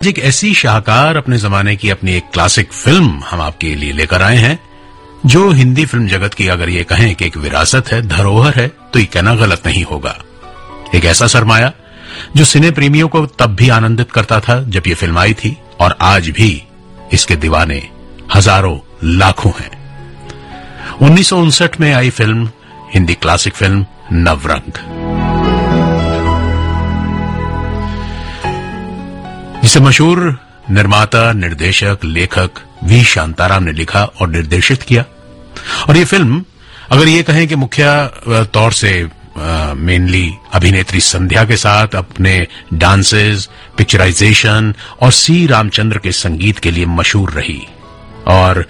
एक ऐसी शाहकार अपने जमाने की अपनी एक क्लासिक फ़िल्म हम आपके लिए लेकर आए हैं, जो हिंदी फ़िल्म जगत की अगर ये कहें कि एक विरासत है, धरोहर है तो ये कहना गलत नहीं होगा। एक ऐसा सरमाया, जो सिने प्रेमियों को तब भी आनंदित करता था जब ये फ़िल्म आई थी, और आज भी इसके दीवाने हज़ारों लाखों हैं। उन्नीस सौ उनसठ में आई film Hindi classic film Navrang. जिसे मशहूर निर्माता, निर्देशक, लेखक वी. शांताराम ने लिखा और निर्देशित किया। और ये फ़िल्म, अगर ये कहें कि मुख्य तौर से मेनली अभिनेत्री संध्या के साथ अपने डांसेस पिक्चराइजेशन और सी रामचंद्र के संगीत के लिए मशहूर रही। और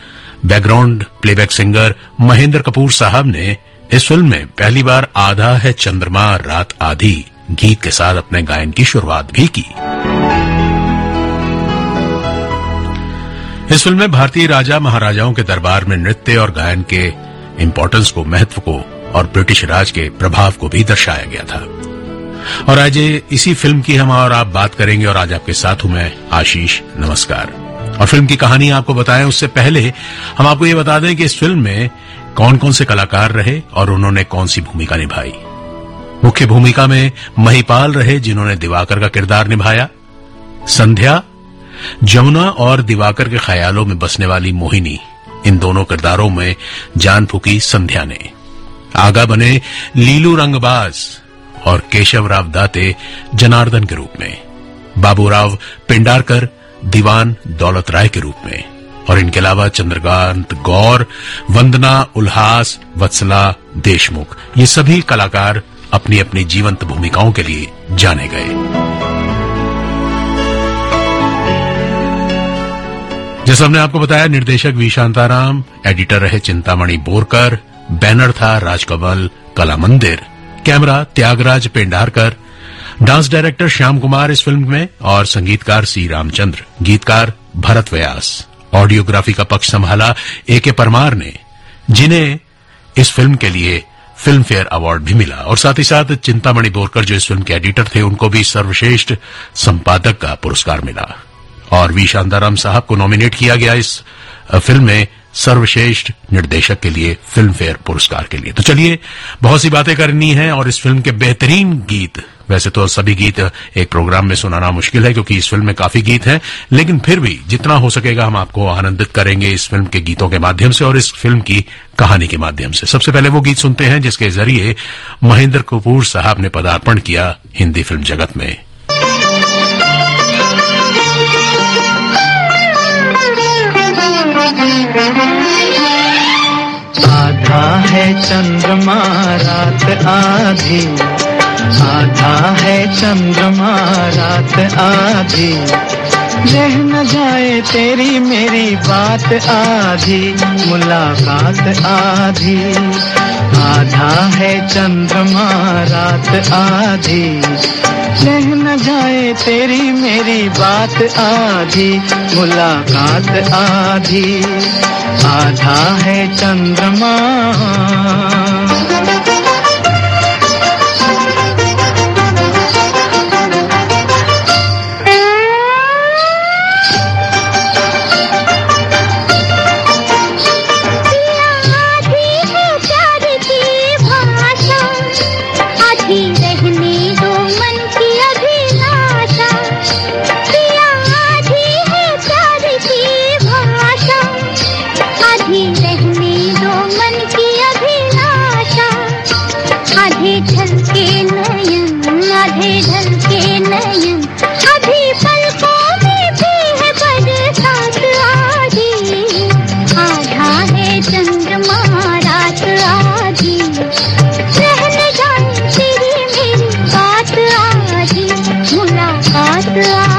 background playback singer Mahendra Kapoor साहब ने इस फ़िल्म में पहली बार आधा है चंद्रमा रात आधी गीत के साथ अपने गायन की शुरुआत भी की। इस फ़िल्म में भारतीय राजा महाराजाओं के दरबार में नृत्य और गायन के इम्पोर्टेंस को, महत्व को और ब्रिटिश राज के प्रभाव को भी दर्शाया गया था। और आज इसी फ़िल्म की हम और आप बात करेंगे और आज आपके साथ हूँ मैं, आशीष, नमस्कार। और फ़िल्म की कहानी आपको बताएँ, उससे पहले हम आपको ये बता दें कि इस फ़िल्म में कौन कौन से कलाकार रहे और उन्होंने कौन सी भूमिका निभाई। मुख्य भूमिका में महिपाल रहे जिन्होंने दिवाकर का किरदार निभाया, संध्या जमुना और दिवाकर के ख्यालों में बसने वाली मोहिनी इन दोनों किरदारों में जान फूकी संध्या ने। आगा बने लीलू रंगबाज और केशव राव दाते जनार्दन के रूप में। बाबूराव पिंडारकर, दीवान दौलत राय के रूप में। और इनके अलावा चंद्रकांत गौर, वंदना, उल्हास, वत्सला, देशमुख, ये सभी कलाकार अपनी अपनी जीवंत भूमिकाओं के लिए जाने गए। जैसा हमने आपको बताया, निर्देशक वी. शांताराम, एडिटर रहे चिंतामणि बोरकर, बैनर था Rajkamal Kala Mandir camera Tyagraj Pendharkar. Dance director Shyam Kumar इस फ़िल्म में और संगीतकार सी. रामचंद्र। गीतकार भरत व्यास। ऑडियोग्राफी का पक्ष संभाला ए. के. परमार ने, जिन्हें इस फ़िल्म के लिए फ़िल्म फेयर अवार्ड भी मिला। और साथ ही साथ चिंतामणि बोरकर जो इस फ़िल्म के एडिटर थे, उनको भी सर्वश्रेष्ठ संपादक का पुरस्कार मिला। और वी शांताराम साहब को नॉमिनेट किया गया इस फ़िल्म में सर्वश्रेष्ठ निर्देशक के लिए फ़िल्म फेयर पुरस्कार के लिए। तो चलिए, बहुत सी बातें करनी है और इस फ़िल्म के बेहतरीन गीत, वैसे तो सभी गीत एक प्रोग्राम में सुनाना मुश्किल है क्योंकि इस फ़िल्म में काफ़ी गीत हैं, लेकिन फिर भी जितना हो सकेगा हम आपको आनंदित करेंगे इस फ़िल्म के गीतों के माध्यम से और इस फ़िल्म की कहानी के माध्यम से। सबसे पहले वो गीत सुनते हैं जिसके ज़रिए महेंद्र कपूर साहब ने पदार्पण किया हिंदी फ़िल्म जगत में। आधा है चंद्रमा रात आधी। आधा है चंद्रमा रात आधी। रह न जाए तेरी मेरी बात आधी। मुलाकात आधी। आधा है चंद्रमा रात आधी। रह न जाए तेरी मेरी बात आधी मुलाकात आधी। आधा है चंद्रमा। Yeah.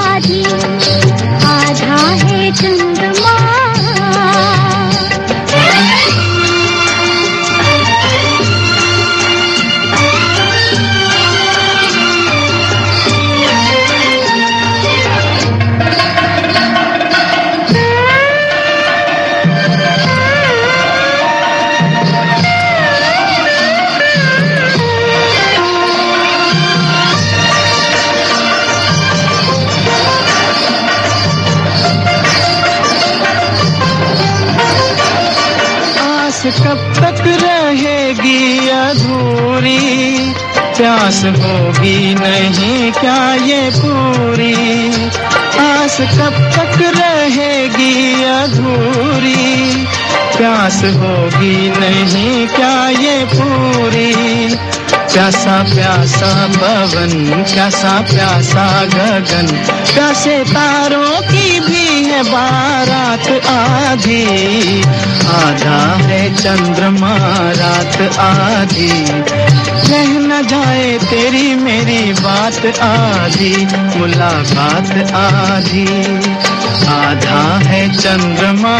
होगी नहीं क्या ये पूरी? प्यासा प्यासा पवन, प्यासा प्यासा गगन। प्यासे तारों की भी है बारात आधी। आधा है चंद्रमा रात आधी। रह न जाए तेरी मेरी बात आधी, मुलाकात आधी। आधा है चंद्रमा।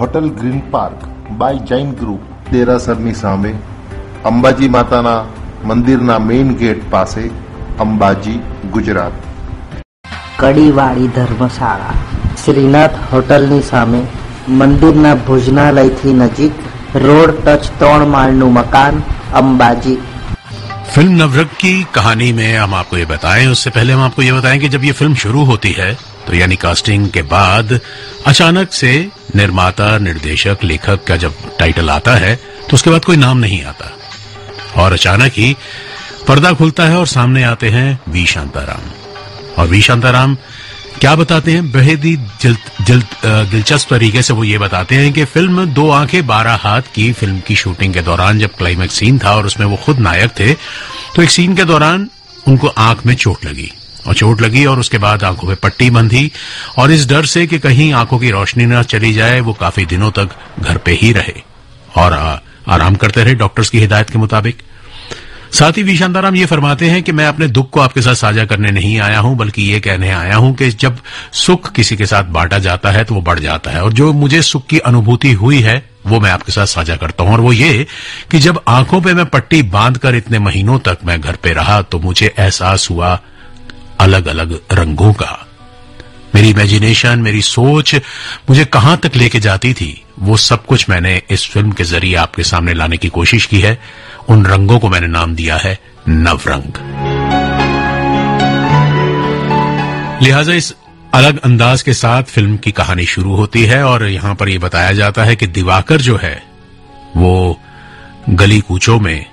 hotel green park by Jain group દેરાસરની સામે અંબાજી માતાના મંદિરના મેઇન ગેટ પાસે અંબાજી ગુજરાત કડીવાળી ધર્મશાળા શ્રીનાથ હોટલની સામે મંદિરના ભોજનાલયથી નજીક રોડ ટચ ત્રણ માળનું મકાન અંબાજી फिल्म नवरंग की कहानी में हम आपको ये बताएं उससे पहले हम आपको ये बताएं कि जब ये फिल्म शुरू होती है तो यानी कास्टिंग के बाद अचानक से निर्माता, निर्देशक, लेखक का जब टाइटल आता है तो उसके बाद कोई नाम नहीं आता। और अचानक ही पर्दा खुलता है और सामने आते हैं वी शांताराम। और वी शांताराम क्या बताते हैं? बेहद ही दिलचस्प तरीके से वो ये बताते हैं कि फ़िल्म दो आँखें, बारह हाथ की फ़िल्म की शूटिंग के दौरान जब क्लाइमैक्स सीन था और उसमें वो खुद नायक थे तो एक सीन के दौरान उनको आँख में चोट लगी। और चोट लगी और उसके बाद आँखों में पट्टी बंधी और इस डर से कि कहीं आँखों की रोशनी न चली जाए वो काफ़ी दिनों तक घर पे ही रहे। और आ, आराम करते रहे डॉक्टर्स की हिदायत के मुताबिक। साथ ही वी शांताराम ये फरमाते हैं कि मैं अपने दुख को आपके साथ साझा करने नहीं आया हूँ बल्कि ये कहने आया हूँ कि जब सुख किसी के साथ बांटा जाता है तो वो बढ़ जाता है। और जो मुझे सुख की अनुभूति हुई है वो मैं आपके साथ साझा करता हूँ। और वो ये कि जब आँखों पे मैं पट्टी बांधकर इतने महीनों तक मैं घर पे रहा तो मुझे एहसास हुआ अलग अलग रंगों का। मेरी इमेजिनेशन मेरी सोच मुझे कहाँ तक लेके जाती थी, वो सब कुछ मैंने इस फ़िल्म के ज़रिए आपके सामने लाने की कोशिश की है। उन रंगों को मैंने नाम दिया है नवरंग। लिहाजा इस अलग अंदाज के साथ फ़िल्म की कहानी शुरू होती है और यहाँ पर यह बताया जाता है कि दिवाकर जो है, वो गली कूचों में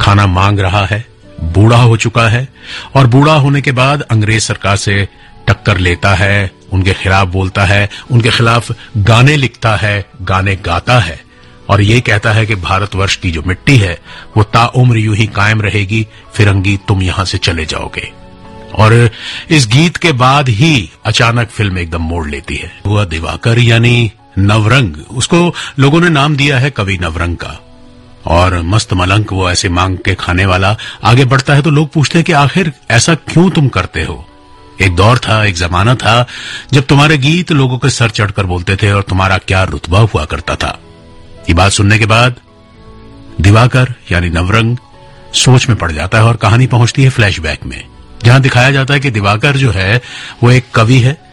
खाना मांग रहा है। बूढ़ा हो चुका है और बूढ़ा होने के बाद अंग्रेज़ सरकार से टक्कर लेता है, उनके खिलाफ बोलता है, उनके खिलाफ गाने लिखता है, गाने गाता है। और ये कहता है कि भारतवर्ष की जो मिट्टी है, वो ताउम्र यूँ ही कायम रहेगी, फिरंगी तुम यहाँ से चले जाओगे। और इस गीत के बाद ही अचानक फ़िल्म एकदम मोड़ लेती है। हुआ दिवाकर यानी नवरंग। उसको लोगों ने नाम दिया है कवि नवरंग का। और मस्त मलंक वो ऐसे मांग के खाने वाला आगे बढ़ता है तो लोग पूछते हैं कि आखिर ऐसा क्यों तुम करते हो? एक दौर था, एक जमाना था, जब तुम्हारे गीत लोगों के सर चढ़कर बोलते थे और तुम्हारा क्या रुतबा हुआ करता था। ये बात सुनने के बाद दिवाकर, यानी नवरंग, सोच में पड़ जाता है और कहानी पहुँचती है फ्लैशबैक में, जहाँ दिखाया जाता है कि दिवाकर जो है, वो एक कवि है।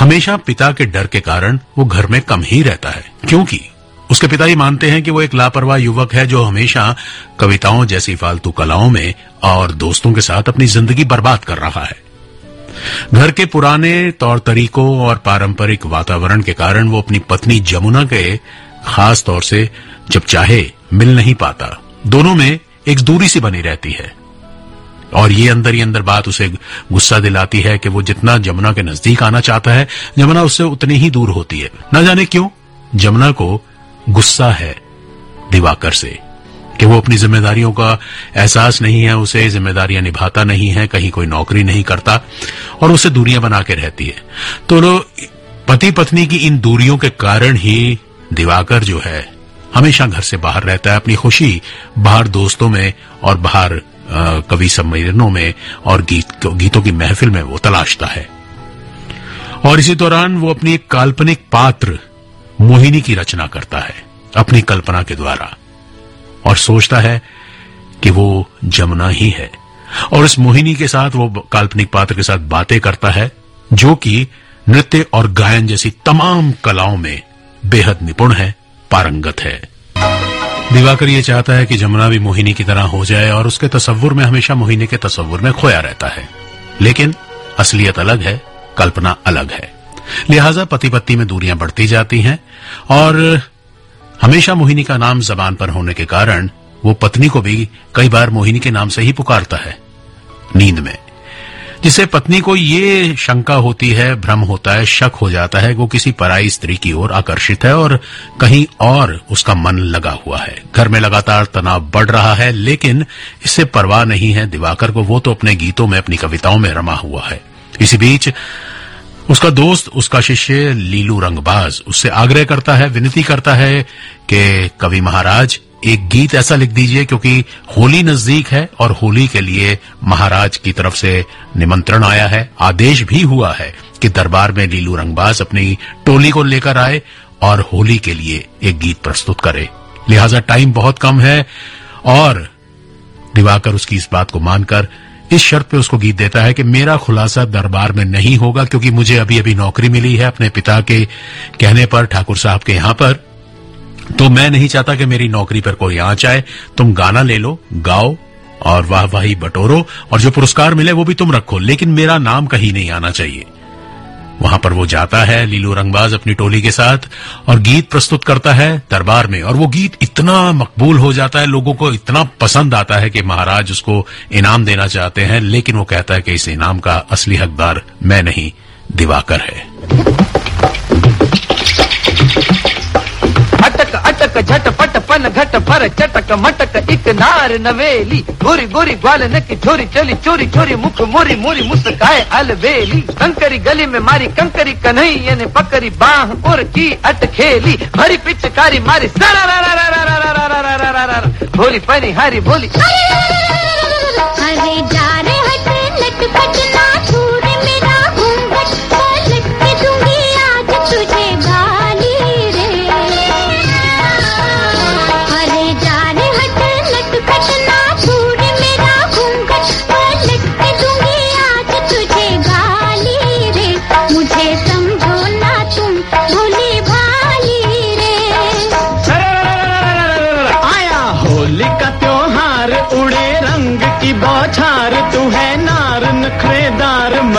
हमेशा पिता के डर के कारण वो घर में कम ही रहता है। क्योंकि उसके पिता ही मानते हैं कि वो एक लापरवाह युवक है जो हमेशा कविताओं जैसी फालतू कलाओं में और दोस्तों के साथ अपनी ज़िंदगी बर्बाद कर रहा है। घर के पुराने तौर तरीकों और पारंपरिक वातावरण के कारण वो अपनी पत्नी जमुना के खास तौर से जब चाहे मिल नहीं पाता। दोनों में एक दूरी सी बनी रहती है। और ये अंदर ही अंदर बात उसे गुस्सा दिलाती है कि वो जितना जमुना के नज़दीक आना चाहता है, जमुना उससे उतनी ही दूर होती है। न जाने क्यों, जमुना को गुस्सा है दिवाकर से कि वो अपनी जिम्मेदारियों का एहसास नहीं है, उसे जिम्मेदारियाँ निभाता नहीं है, कहीं कोई नौकरी नहीं करता और उसे दूरियाँ बना के रहती है। तो पति पत्नी की इन दूरियों के कारण ही दिवाकर जो है, हमेशा घर से बाहर रहता है, अपनी खुशी बाहर दोस्तों में और बाहर कवि सम्मेलनों में और गीत, गीतों की महफिल में वो तलाशता है। और इसी दौरान वो अपनी एक काल्पनिक पात्र मोहिनी की रचना करता है, अपनी कल्पना के द्वारा। और सोचता है कि वो जमुना ही है। और इस मोहिनी के साथ वो काल्पनिक पात्र के साथ बातें करता है, जो कि नृत्य और गायन जैसी तमाम कलाओं में बेहद निपुण है, पारंगत है। दिवाकर ये चाहता है कि जमुना भी मोहिनी की तरह हो जाए और उसके तस्वुर में हमेशा मोहिनी के तस्वुर में खोया रहता है। लेकिन असलियत अलग है, कल्पना अलग है। लिहाजा पति पत्नी में दूरियाँ बढ़ती जाती हैं और हमेशा मोहिनी का नाम जबान पर होने के कारण वो पत्नी को भी कई बार मोहिनी के नाम से ही पुकारता है, नींद में। जिससे पत्नी को ये शंका होती है, भ्रम होता है, शक हो जाता है वो किसी पराई स्त्री की ओर आकर्षित है और कहीं और उसका मन लगा हुआ है। घर में लगातार तनाव बढ़ रहा है, लेकिन इससे परवाह नहीं है दिवाकर को। वो तो अपने गीतों में, अपनी कविताओं में रमा हुआ है। इसी बीच उसका दोस्त, उसका शिष्य लीलू रंगबाज, उससे आग्रह करता है, विनती करता है कि कवि महाराज, एक गीत ऐसा लिख दीजिए क्योंकि होली नज़दीक है और होली के लिए महाराज की तरफ़ से निमंत्रण आया है, आदेश भी हुआ है कि दरबार में लीलू रंगबाज अपनी टोली को लेकर आए और होली के लिए एक गीत प्रस्तुत करे। लिहाजा टाइम बहुत कम है और दिवाकर उसकी इस बात को मानकर इस शर्त पे उसको गीत देता है कि मेरा खुलासा दरबार में नहीं होगा, क्योंकि मुझे अभी अभी नौकरी मिली है अपने पिता के कहने पर, ठाकुर साहब के यहाँ पर। तो मैं नहीं चाहता कि मेरी नौकरी पर कोई आ जाए तुम गाना ले लो, गाओ, और वाह वाही बटोरो, और जो पुरस्कार मिले वो भी तुम रखो, लेकिन मेरा नाम कहीं नहीं आना चाहिए। वहाँ पर वो जाता है, लीलू रंगबाज अपनी टोली के साथ, और गीत प्रस्तुत करता है दरबार में। और वो गीत इतना मकबूल हो जाता है, लोगों को इतना पसंद आता है कि महाराज उसको इनाम देना चाहते हैं, लेकिन वो कहता है कि इस इनाम का असली हकदार मैं नहीं, दिवाकर है। अटक अटक, झटपट पन घट पर चटक मटक इक नार नवेली। गोरी गोरी ग्वाल नक छोरी चली, चोरी चोरी मुख मोरी मोरी मुस्काए अलबेली। कंकरी गली में मारी कंकरी कन्हई ये ने पकड़ी बाह और की अटखेली भरी पिचकारी मारी सारा भोली पनी हरी भोली अरे जा रे हट लट पटना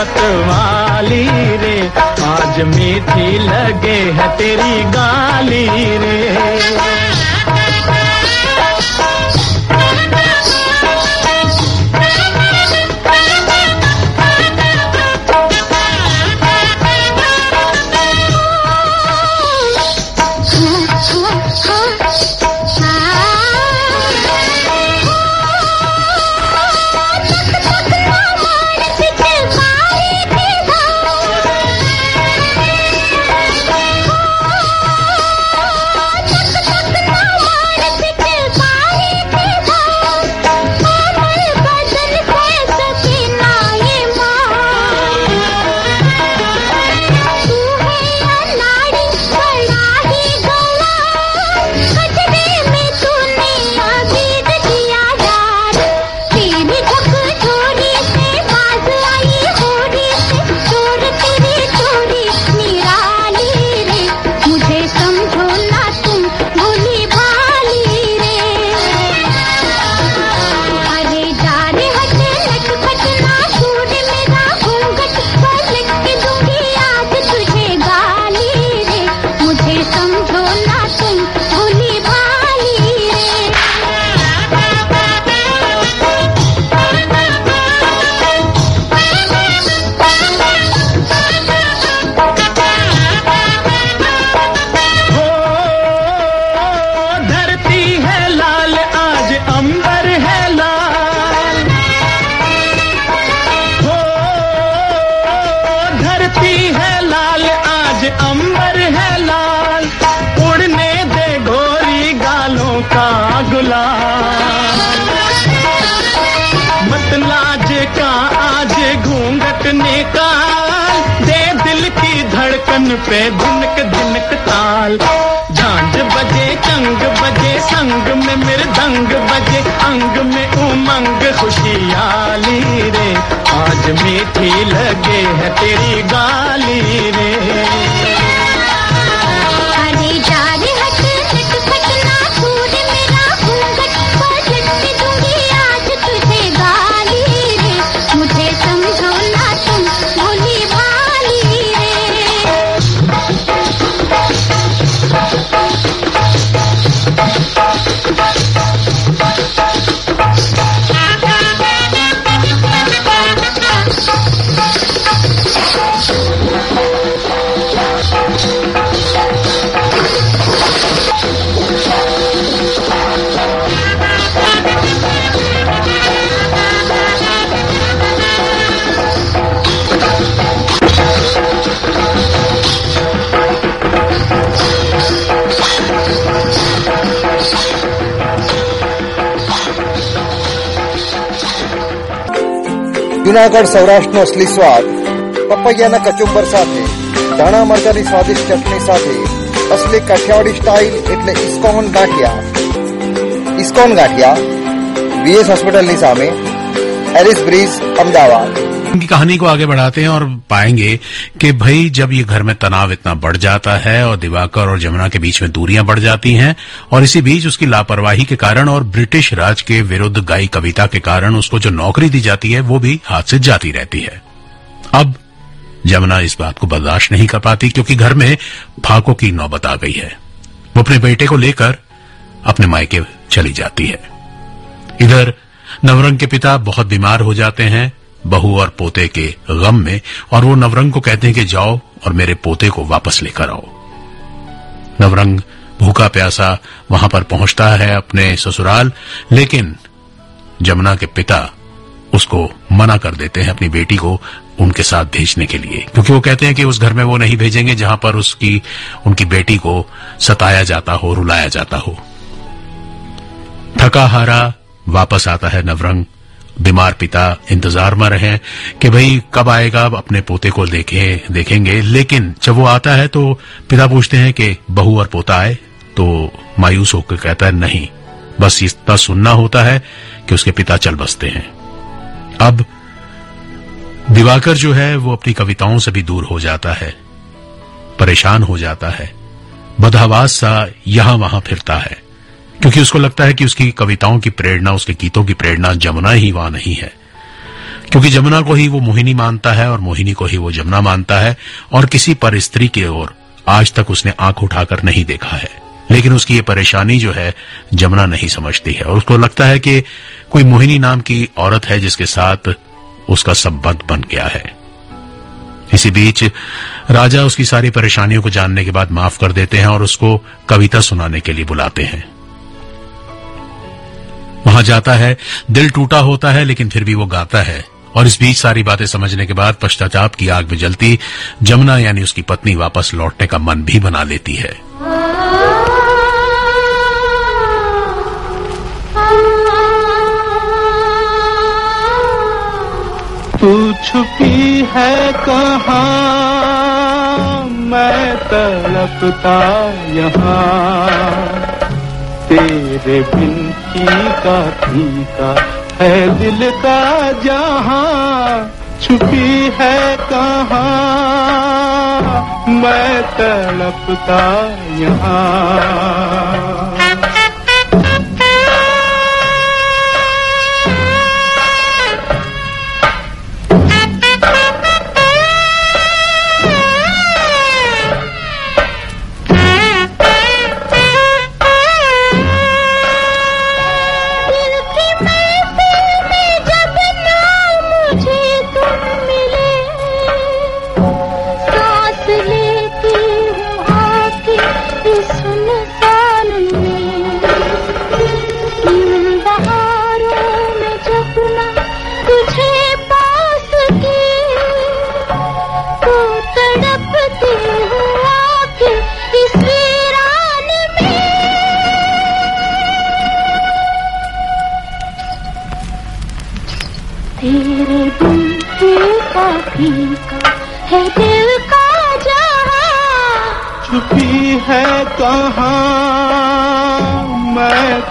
नखरेदार वाली रे आज मीठी लगे है तेरी गाली रे। पे धुनक धुनक ताल। झांझ बजे, चंग बजे, संग में मृदंग बजे, अंग में उमंग खुशियाली रे। आज मीठी लगे है तेरी गाली रे। જુનાગઢ સૌરાષ્ટ્રનો અસલી સ્વાદ પપૈયાના કચુંબર સાથે ધાણા મરચાની સ્વાદિષ્ટ ચટણી સાથે અસલી કાઠિયાવાડી સ્ટાઇલ એટલે ઇસ્કોન ગાંઠિયા ઇસ્કોન ગાંઠિયા વીએસ હોસ્પિટલની સામે એરિસ બ્રિજ અમદાવાદ की कहानी को आगे बढ़ाते हैं और पाएँगे कि भाई, जब ये घर में तनाव इतना बढ़ जाता है और दिवाकर और जमुना के बीच में दूरियाँ बढ़ जाती हैं और इसी बीच उसकी लापरवाही के कारण और ब्रिटिश राज के विरुद्ध गाई कविता के कारण उसको जो नौकरी दी जाती है, वो भी हाथ से जाती रहती है। अब जमुना इस बात को बर्दाश्त नहीं कर पाती क्योंकि घर में फाकों की नौबत आ गई है। वो अपने बेटे को लेकर अपने मायके चली जाती है। इधर नवरंग के पिता बहुत बीमार हो जाते हैं बहू और पोते के गम में, और वो नवरंग को कहते हैं कि जाओ और मेरे पोते को वापस लेकर आओ। नवरंग भूखा प्यासा वहाँ पर पहुँचता है अपने ससुराल, लेकिन जमुना के पिता उसको मना कर देते हैं अपनी बेटी को उनके साथ भेजने के लिए। क्योंकि वो कहते हैं कि उस घर में वो नहीं भेजेंगे जहाँ पर उसकी, उनकी बेटी को सताया जाता हो, रुलाया जाता हो। थका हारा वापस आता है नवरंग। बीमार पिता इंतज़ार में रहे कि भाई कब आएगा अपने पोते को देखे, देखेंगे। लेकिन जब वो आता है तो पिता पूछते हैं कि बहू और पोता आए तो मायूस होकर कहता है, नहीं। बस इतना सुनना होता है कि उसके पिता चल बसते हैं। अब दिवाकर जो है, वो अपनी कविताओं से भी दूर हो जाता है, परेशान हो जाता है। बदहवास सा यहाँ वहाँ फिरता है। क्योंकि उसको लगता है कि उसकी कविताओं की प्रेरणा, उसके गीतों की प्रेरणा जमुना ही वहाँ नहीं है। क्योंकि जमुना को ही वो मोहिनी मानता है और मोहिनी को ही वो जमुना मानता है और किसी पर स्त्री की ओर आज तक उसने आँख उठाकर नहीं देखा है। लेकिन उसकी ये परेशानी जो है, जमुना नहीं समझती है। और उसको लगता है कि कोई मोहिनी नाम की औरत है जिसके साथ उसका संबंध बन गया है। इसी बीच राजा उसकी सारी परेशानियों को जानने के बाद माफ़ कर देते हैं और उसको कविता सुनाने के लिए बुलाते हैं। वहाँ जाता है, दिल टूटा होता है, लेकिन फिर भी वो गाता है। और इस बीच सारी बातें समझने के बाद पश्चाताप की आग में जलती जमुना यानी उसकी पत्नी वापस लौटने का मन भी बना लेती है। तू छुपी है कहा? मैं तड़पता यहाँ। तेरे बिन का फीका है दिल का जहाँ छुपी है कहाँ मैं तड़पता यहाँ।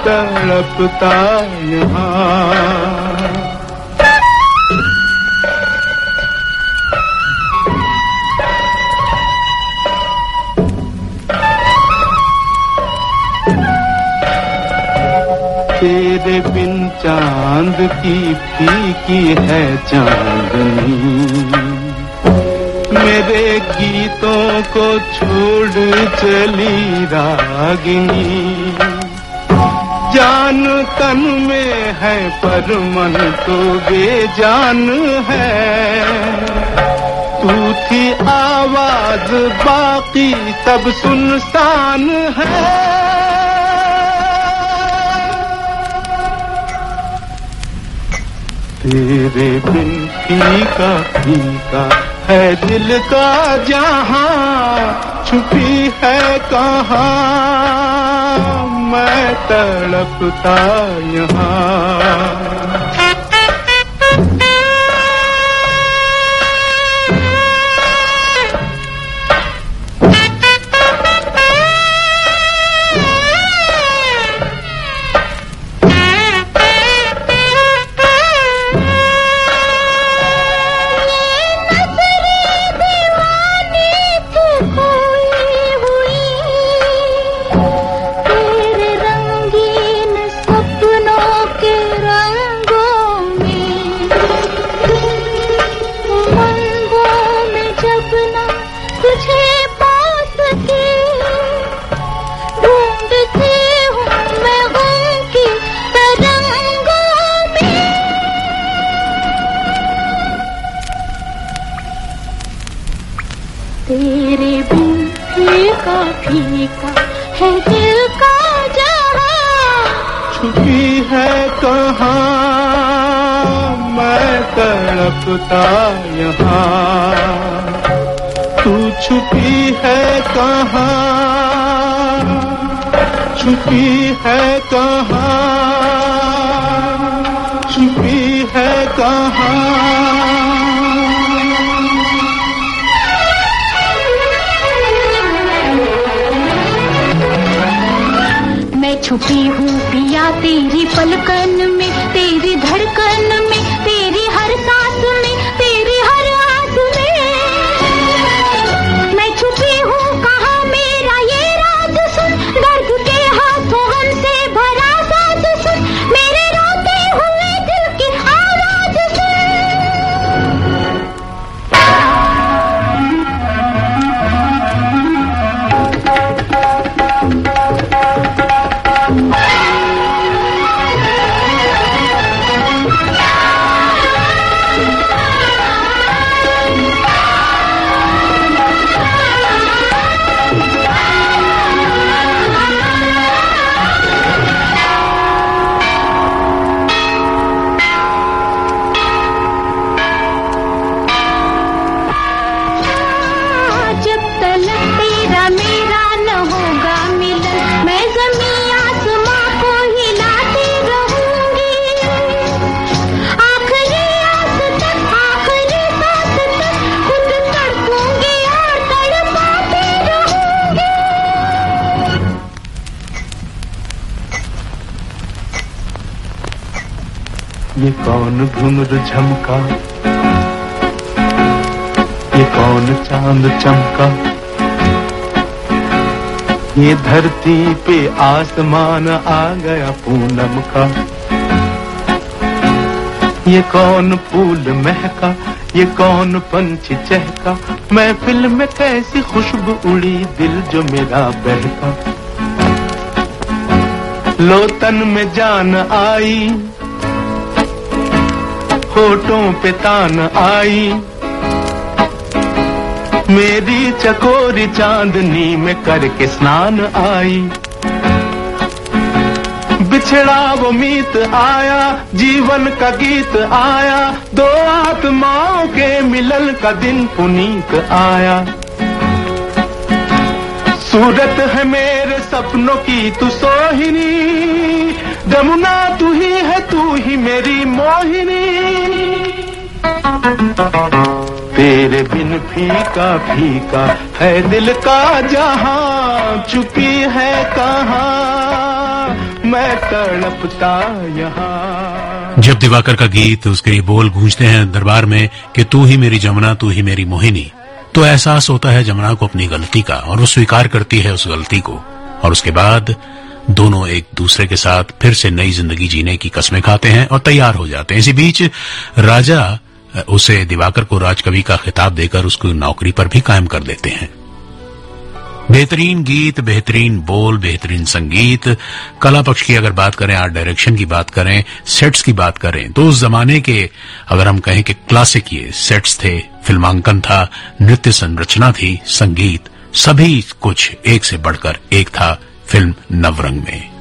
तड़पता तेरे बिन चाँद की फीकी है चांदनी। मेरे गीतों को छोड़ चली रागिनी। जान तन में है, पर मन तो बेजान है। तू थी आवाज़, बाकी सब सुनसान है। तेरे बिन फीका फीका है दिल का जहाँ, छुपी है कहाँ। मैं तड़पता यहाँ। तेरे बिन फीका फीका है दिल का जहाँ। छुपी है कहाँ? मैं तड़पता यहाँ। तू छुपी है कहाँ? छुपी है कहाँ? छुपी है कहाँ? छुपी हूँ पिया तेरी पलकन में तेरी धड़कन कौन घुंघरू झमका ये कौन चाँद चमका ये धरती पे आसमान आ गया पूनम का ये कौन फूल महका ये कौन पंछी चहका महफिल में कैसी खुशबू उड़ी दिल जो मेरा बहका लोतन में जान आई होठों पे तान आई। मेरी चकोरी चांदनी में करके स्नान आई। बिछड़ा वो मीत आया, जीवन का गीत आया। दो आत्माओं के मिलन का दिन पुनीत आया। सूरत है मेरे सपनों की तू सोहिनी जमुना तू ही है, तू ही मेरी मोहिनी। तेरे बिन फीका फीका है दिल का जहाँ चुपी है कहाँ, मैं तड़पता यहाँ। जब दिवाकर का गीत उसके ये बोल गूंजते हैं दरबार में कि तू ही मेरी जमुना, तू ही मेरी मोहिनी तो एहसास होता है जमुना को अपनी गलती का, और वो स्वीकार करती है उस गलती को। और उसके बाद दोनों एक दूसरे के साथ फिर से नई ज़िंदगी जीने की कस्में खाते हैं और तैयार हो जाते हैं। इसी बीच, राजा उसे दिवाकर को राजकवि का खिताब देकर उसको नौकरी पर भी कायम कर देते हैं। बेहतरीन गीत, बेहतरीन बोल, बेहतरीन संगीत, कला पक्ष की अगर बात करें, आर्ट डायरेक्शन की बात करें, सेट्स की बात करें तो उस जमाने के, अगर हम कहें कि क्लासिक ये सेट्स थे, फिल्मांकन था, नृत्य संरचना थी, संगीत, सभी कुछ एक से बढ़कर एक था। फ़िल्म नवरंग में।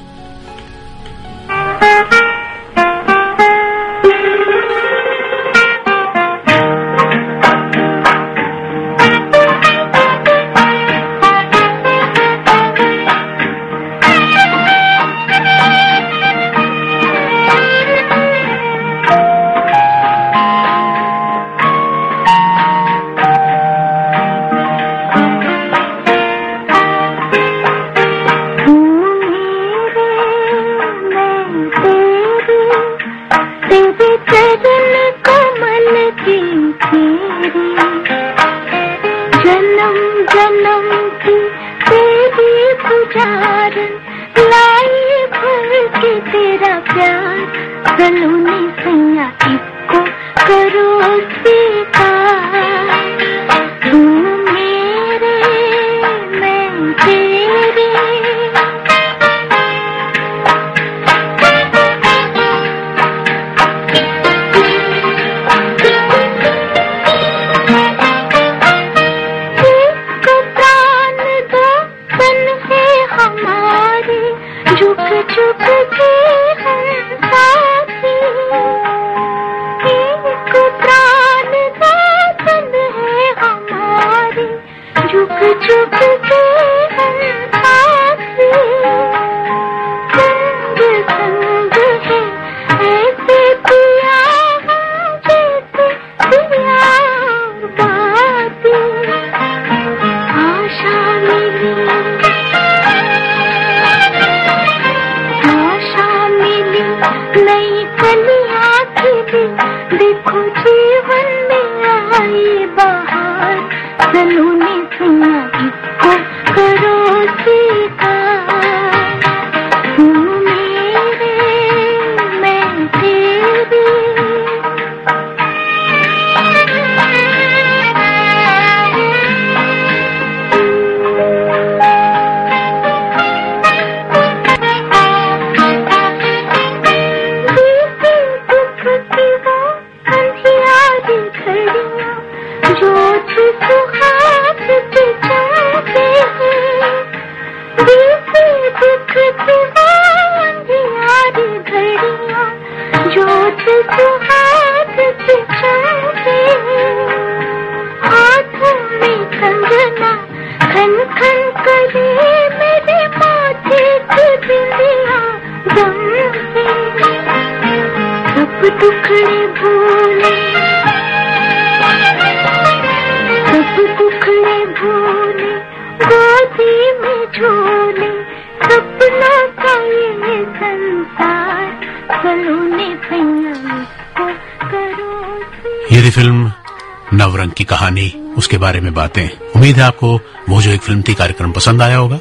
की कहानी। उसके बारे में बातें। उम्मीद है आपको वो जो एक फ़िल्म थी, कार्यक्रम पसंद आया होगा।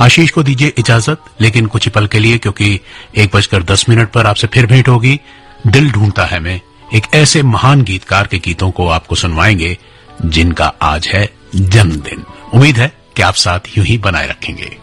आशीष को दीजिए इजाज़त, लेकिन कुछ ही पल के लिए, क्योंकि एक बजकर दस मिनट पर आपसे फिर भेंट होगी। दिल ढूंढता है मैं एक ऐसे महान गीतकार के गीतों को आपको सुनवाएँगे, जिनका आज है जन्मदिन। उम्मीद है कि आप साथ यूँ ही बनाए रखेंगे।